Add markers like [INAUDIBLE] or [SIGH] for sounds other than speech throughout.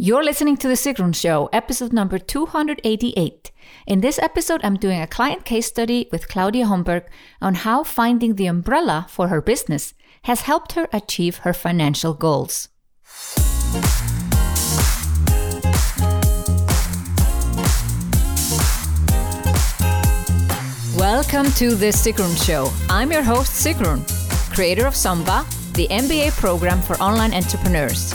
You're listening to The Sigrun Show, episode number 288. In this episode, I'm doing a client case study with Claudia Homberg on how finding the umbrella for her business has helped her achieve her financial goals. Welcome to The Sigrun Show. I'm your host, Sigrun, creator of Somba, the MBA program for online entrepreneurs.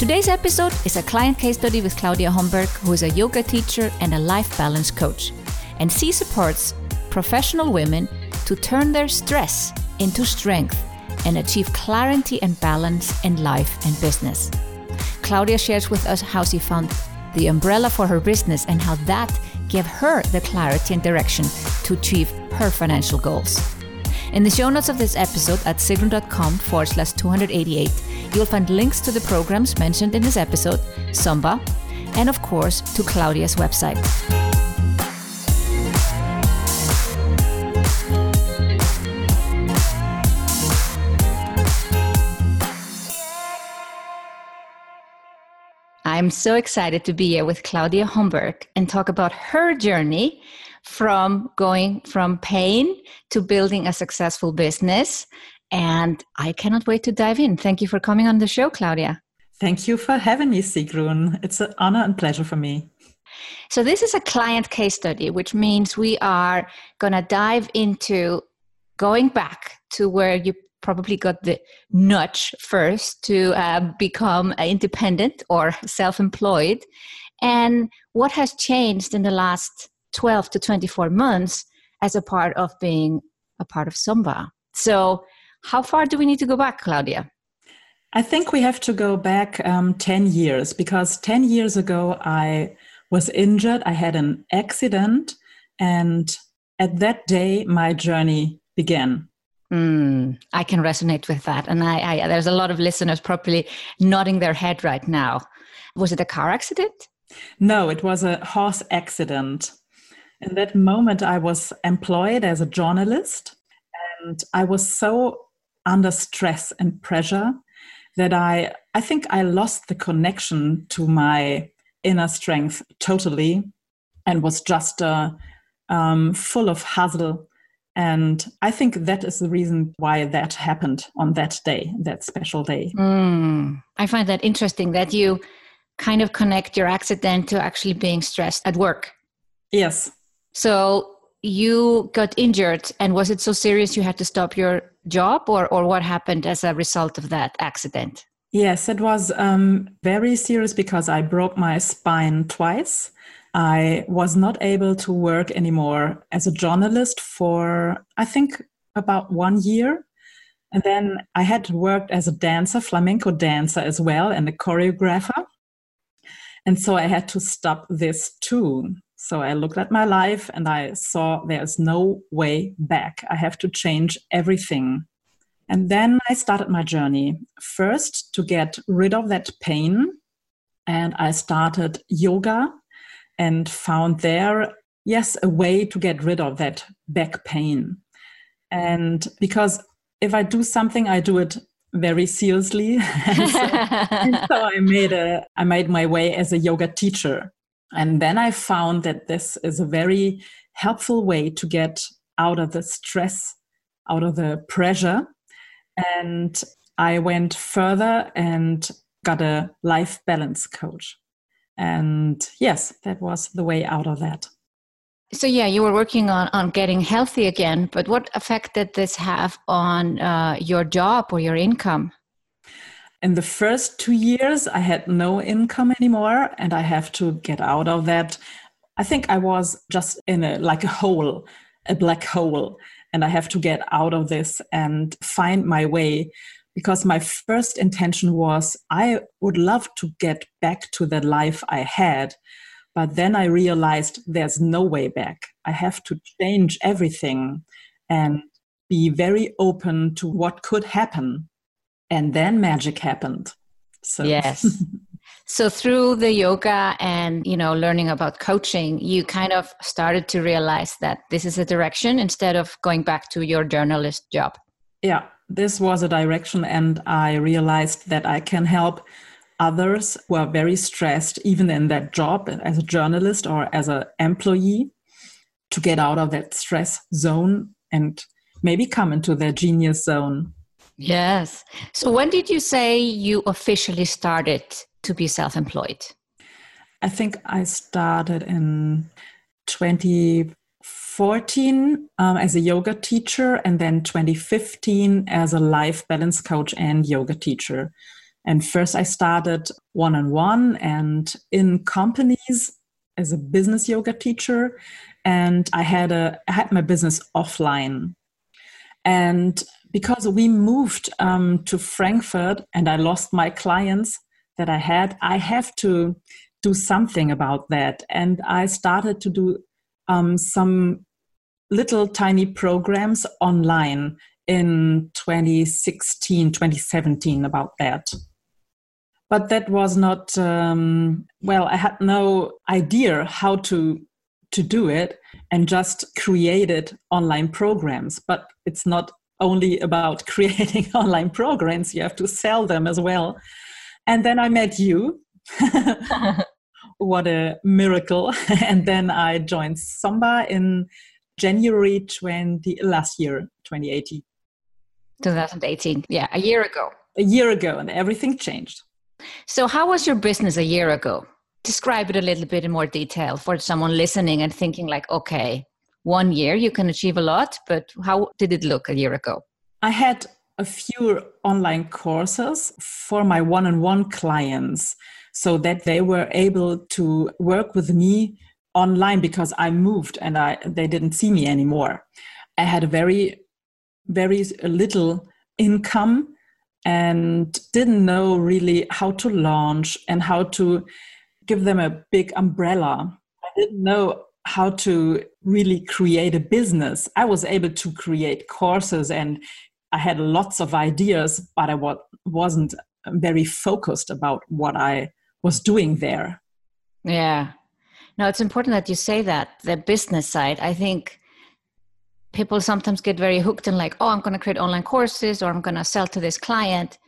Today's episode is a client case study with Claudia Homberg, who is a yoga teacher and a life balance coach. And she supports professional women to turn their stress into strength and achieve clarity and balance in life and business. Claudia shares with us how she found the umbrella for her business and how that gave her the clarity and direction to achieve her financial goals. In the show notes of this episode at sigrun.com forward slash 288, you'll find links to the programs mentioned in this episode, Somba, and of course to Claudia's website. I'm so excited to be here with Claudia Homberg and talk about her journey from going from pain to building a successful business. And I cannot wait to dive in. Thank you for coming on the show, Claudia. Thank you for having me, Sigrun. It's an honor and pleasure for me. So, this is a client case study, which means we are going to dive into going back to where you probably got the nudge first to uh, become independent or self employed, and what has changed in the last 12 to 24 months as a part of being a part of Somba. So, how far do we need to go back, Claudia? I think we have to go back um, 10 years because 10 years ago I was injured. I had an accident, and at that day, my journey began. Mm, I can resonate with that. And I, I, there's a lot of listeners probably nodding their head right now. Was it a car accident? No, it was a horse accident. In that moment, I was employed as a journalist, and I was so under stress and pressure that I, I think I lost the connection to my inner strength totally and was just uh, um, full of hustle. And I think that is the reason why that happened on that day, that special day. Mm, I find that interesting that you kind of connect your accident to actually being stressed at work. Yes. So you got injured, and was it so serious you had to stop your job, or or what happened as a result of that accident? Yes, it was um, very serious because I broke my spine twice. I was not able to work anymore as a journalist for I think about one year. And then I had worked as a dancer, flamenco dancer as well, and a choreographer. And so I had to stop this too. So I looked at my life and I saw there's no way back. I have to change everything. And then I started my journey. First, to get rid of that pain. And I started yoga and found there, yes, a way to get rid of that back pain. And because if I do something, I do it very seriously. [LAUGHS] and, so, and so I made a I made my way as a yoga teacher. And then I found that this is a very helpful way to get out of the stress, out of the pressure. And I went further and got a life balance coach. And yes, that was the way out of that. So yeah, you were working on on getting healthy again, but what effect did this have on uh, your job or your income? In the first two years i had no income anymore and i have to get out of that i think i was just in a like a hole a black hole and i have to get out of this and find my way because my first intention was i would love to get back to the life i had But then I realized there's no way back. I have to change everything and be very open to what could happen. And then magic happened. So Yes. [LAUGHS] so through the yoga and you know learning about coaching you kind of started to realize that this is a direction instead of going back to your journalist job yeah this was a direction and i realized that i can help others who are very stressed even in that job as a journalist or as an employee to get out of that stress zone and maybe come into their genius zone yes so when did you say you officially started to be self employed? I think I started in 2014 um, as a yoga teacher, and then 2015 as a life balance coach and yoga teacher. And first, I started one on one and in companies as a business yoga teacher. And I had a I had my business offline. And because we moved um, to Frankfurt and I lost my clients, that I had, I have to do something about that. And I started to do um, some little tiny programs online in 2016, 2017 about that. But that was not, um, well, I had no idea how to to do it and just created online programs but it's not only about [LAUGHS] creating online programs you have to sell them as well and then I met you. [LAUGHS] what a miracle. [LAUGHS] and then I joined Somba in January 20 last year, 2018. 2018. Yeah, a year ago. A year ago, and everything changed. So, how was your business a year ago? Describe it a little bit in more detail for someone listening and thinking, like, okay, one year you can achieve a lot, but how did it look a year ago? I had a few online courses for my one on one clients so that they were able to work with me online because I moved and I, they didn't see me anymore. I had a very, very little income and didn't know really how to launch and how to give them a big umbrella. I didn't know how to really create a business. I was able to create courses and I had lots of ideas, but I wasn't very focused about what I was doing there. Yeah. No, it's important that you say that the business side. I think people sometimes get very hooked and like, oh, I'm going to create online courses or I'm going to sell to this client.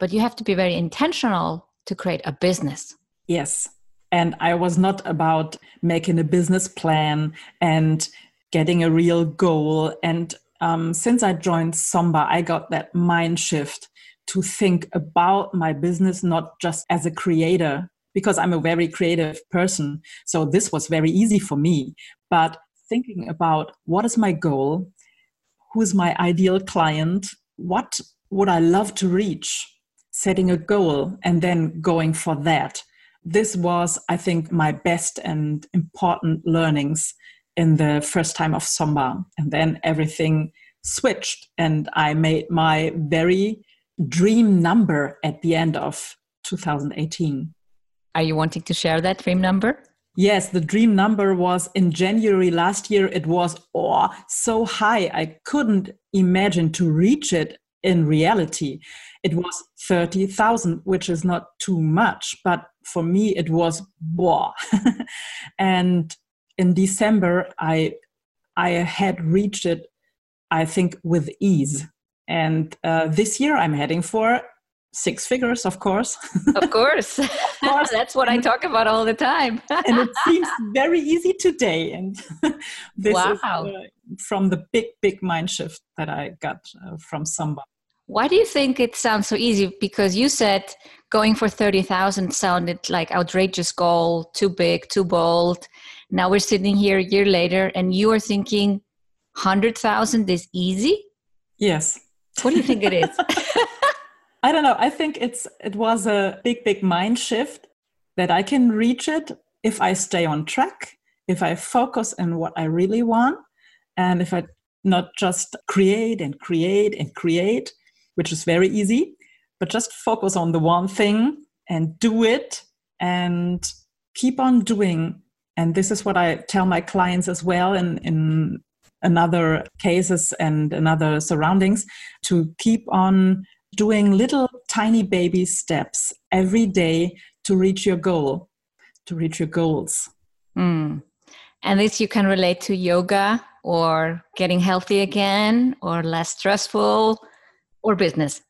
But you have to be very intentional to create a business. Yes. And I was not about making a business plan and getting a real goal and um, since I joined Somba, I got that mind shift to think about my business not just as a creator, because I'm a very creative person. So this was very easy for me. But thinking about what is my goal, who's my ideal client, what would I love to reach, setting a goal, and then going for that. This was, I think, my best and important learnings in the first time of Somba. And then everything switched, and I made my very dream number at the end of 2018. Are you wanting to share that dream number? Yes, the dream number was in January last year. It was oh, so high, I couldn't imagine to reach it in reality. It was 30,000, which is not too much, but for me it was wow. [LAUGHS] and in December, I I had reached it, I think, with ease. And uh, this year, I'm heading for six figures, of course. [LAUGHS] of course, of course. [LAUGHS] that's what I talk about all the time. and it seems very easy today. And this wow. is uh, from the big, big mind shift that I got uh, from somebody. Why do you think it sounds so easy? Because you said going for 30,000 sounded like outrageous goal, too big, too bold. Now we're sitting here a year later and you are thinking 100,000 is easy? Yes. What do you think it is? [LAUGHS] [LAUGHS] I don't know. I think it's it was a big big mind shift that I can reach it if I stay on track, if I focus on what I really want and if I not just create and create and create, which is very easy, but just focus on the one thing and do it and keep on doing And this is what I tell my clients as well in, in another cases and another surroundings to keep on doing little tiny baby steps every day to reach your goal, to reach your goals. Mm. And this you can relate to yoga or getting healthy again or less stressful or business?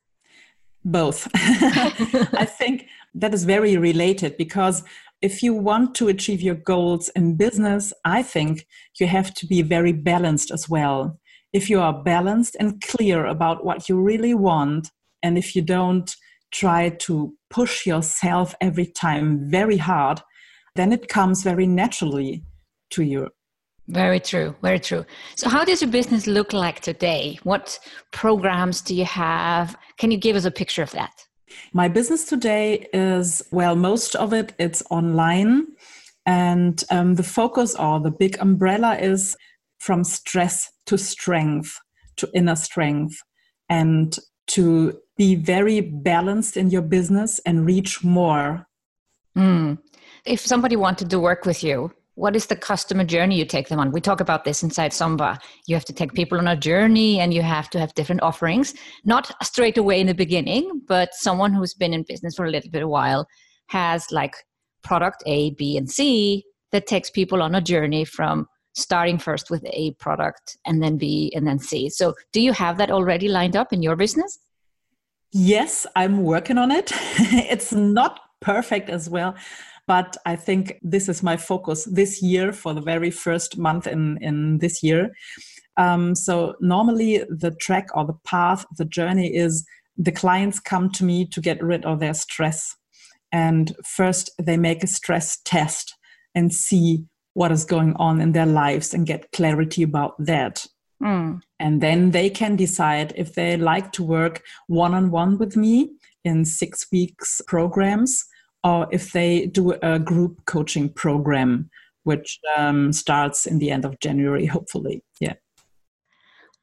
Both. [LAUGHS] I think that is very related because if you want to achieve your goals in business, I think you have to be very balanced as well. If you are balanced and clear about what you really want, and if you don't try to push yourself every time very hard, then it comes very naturally to you. Very true, very true. So, how does your business look like today? What programs do you have? Can you give us a picture of that? My business today is well, most of it it's online, and um, the focus or the big umbrella is from stress to strength to inner strength, and to be very balanced in your business and reach more. Mm. If somebody wanted to work with you, what is the customer journey you take them on? We talk about this inside Somba. You have to take people on a journey and you have to have different offerings, not straight away in the beginning, but someone who's been in business for a little bit of a while has like product A, B, and C that takes people on a journey from starting first with A product and then B and then C. So, do you have that already lined up in your business? Yes, I'm working on it. [LAUGHS] it's not perfect as well but I think this is my focus this year for the very first month in, in this year. Um, so normally the track or the path, the journey is the clients come to me to get rid of their stress. And first they make a stress test and see what is going on in their lives and get clarity about that. Mm. And then they can decide if they like to work one on one with me in six weeks programs or if they do a group coaching program, which um, starts in the end of January, hopefully. Yeah.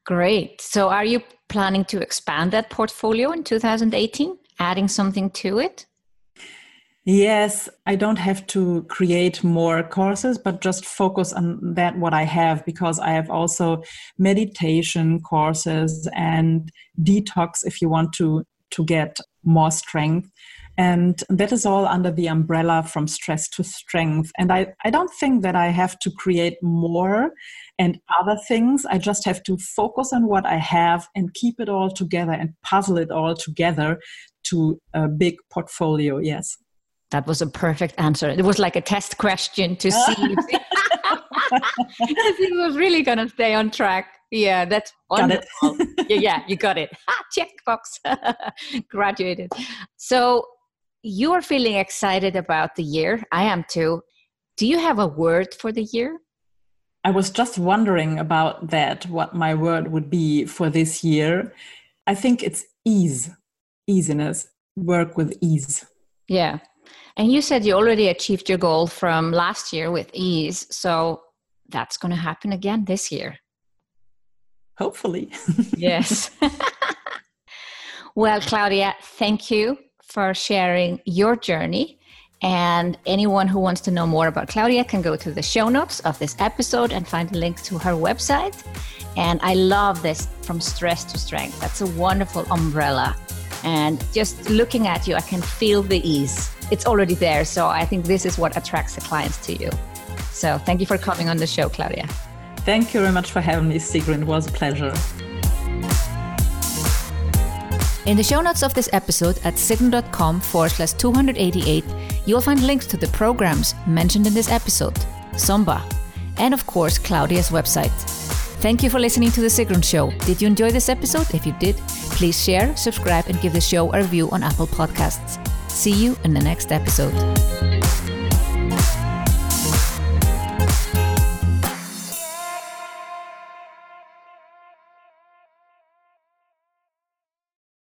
Great. So, are you planning to expand that portfolio in 2018, adding something to it? Yes, I don't have to create more courses, but just focus on that what I have because I have also meditation courses and detox if you want to to get more strength. And that is all under the umbrella from stress to strength. And I, I don't think that I have to create more and other things. I just have to focus on what I have and keep it all together and puzzle it all together to a big portfolio. Yes. That was a perfect answer. It was like a test question to see if [LAUGHS] it was really going to stay on track. Yeah, that's wonderful. yeah, yeah, you got it. check box. [LAUGHS] Graduated. So you are feeling excited about the year. I am too. Do you have a word for the year? I was just wondering about that, what my word would be for this year. I think it's ease, easiness, work with ease. Yeah. And you said you already achieved your goal from last year with ease. So that's going to happen again this year. Hopefully. [LAUGHS] yes. [LAUGHS] well, Claudia, thank you for sharing your journey. And anyone who wants to know more about Claudia can go to the show notes of this episode and find a link to her website. And I love this from stress to strength. That's a wonderful umbrella. And just looking at you, I can feel the ease. It's already there. So I think this is what attracts the clients to you. So thank you for coming on the show, Claudia. Thank you very much for having me, Sigrun. It was a pleasure. In the show notes of this episode at sigrun.com forward slash 288, you'll find links to the programs mentioned in this episode, Somba, and of course, Claudia's website. Thank you for listening to The Sigrun Show. Did you enjoy this episode? If you did, please share, subscribe, and give the show a review on Apple Podcasts. See you in the next episode.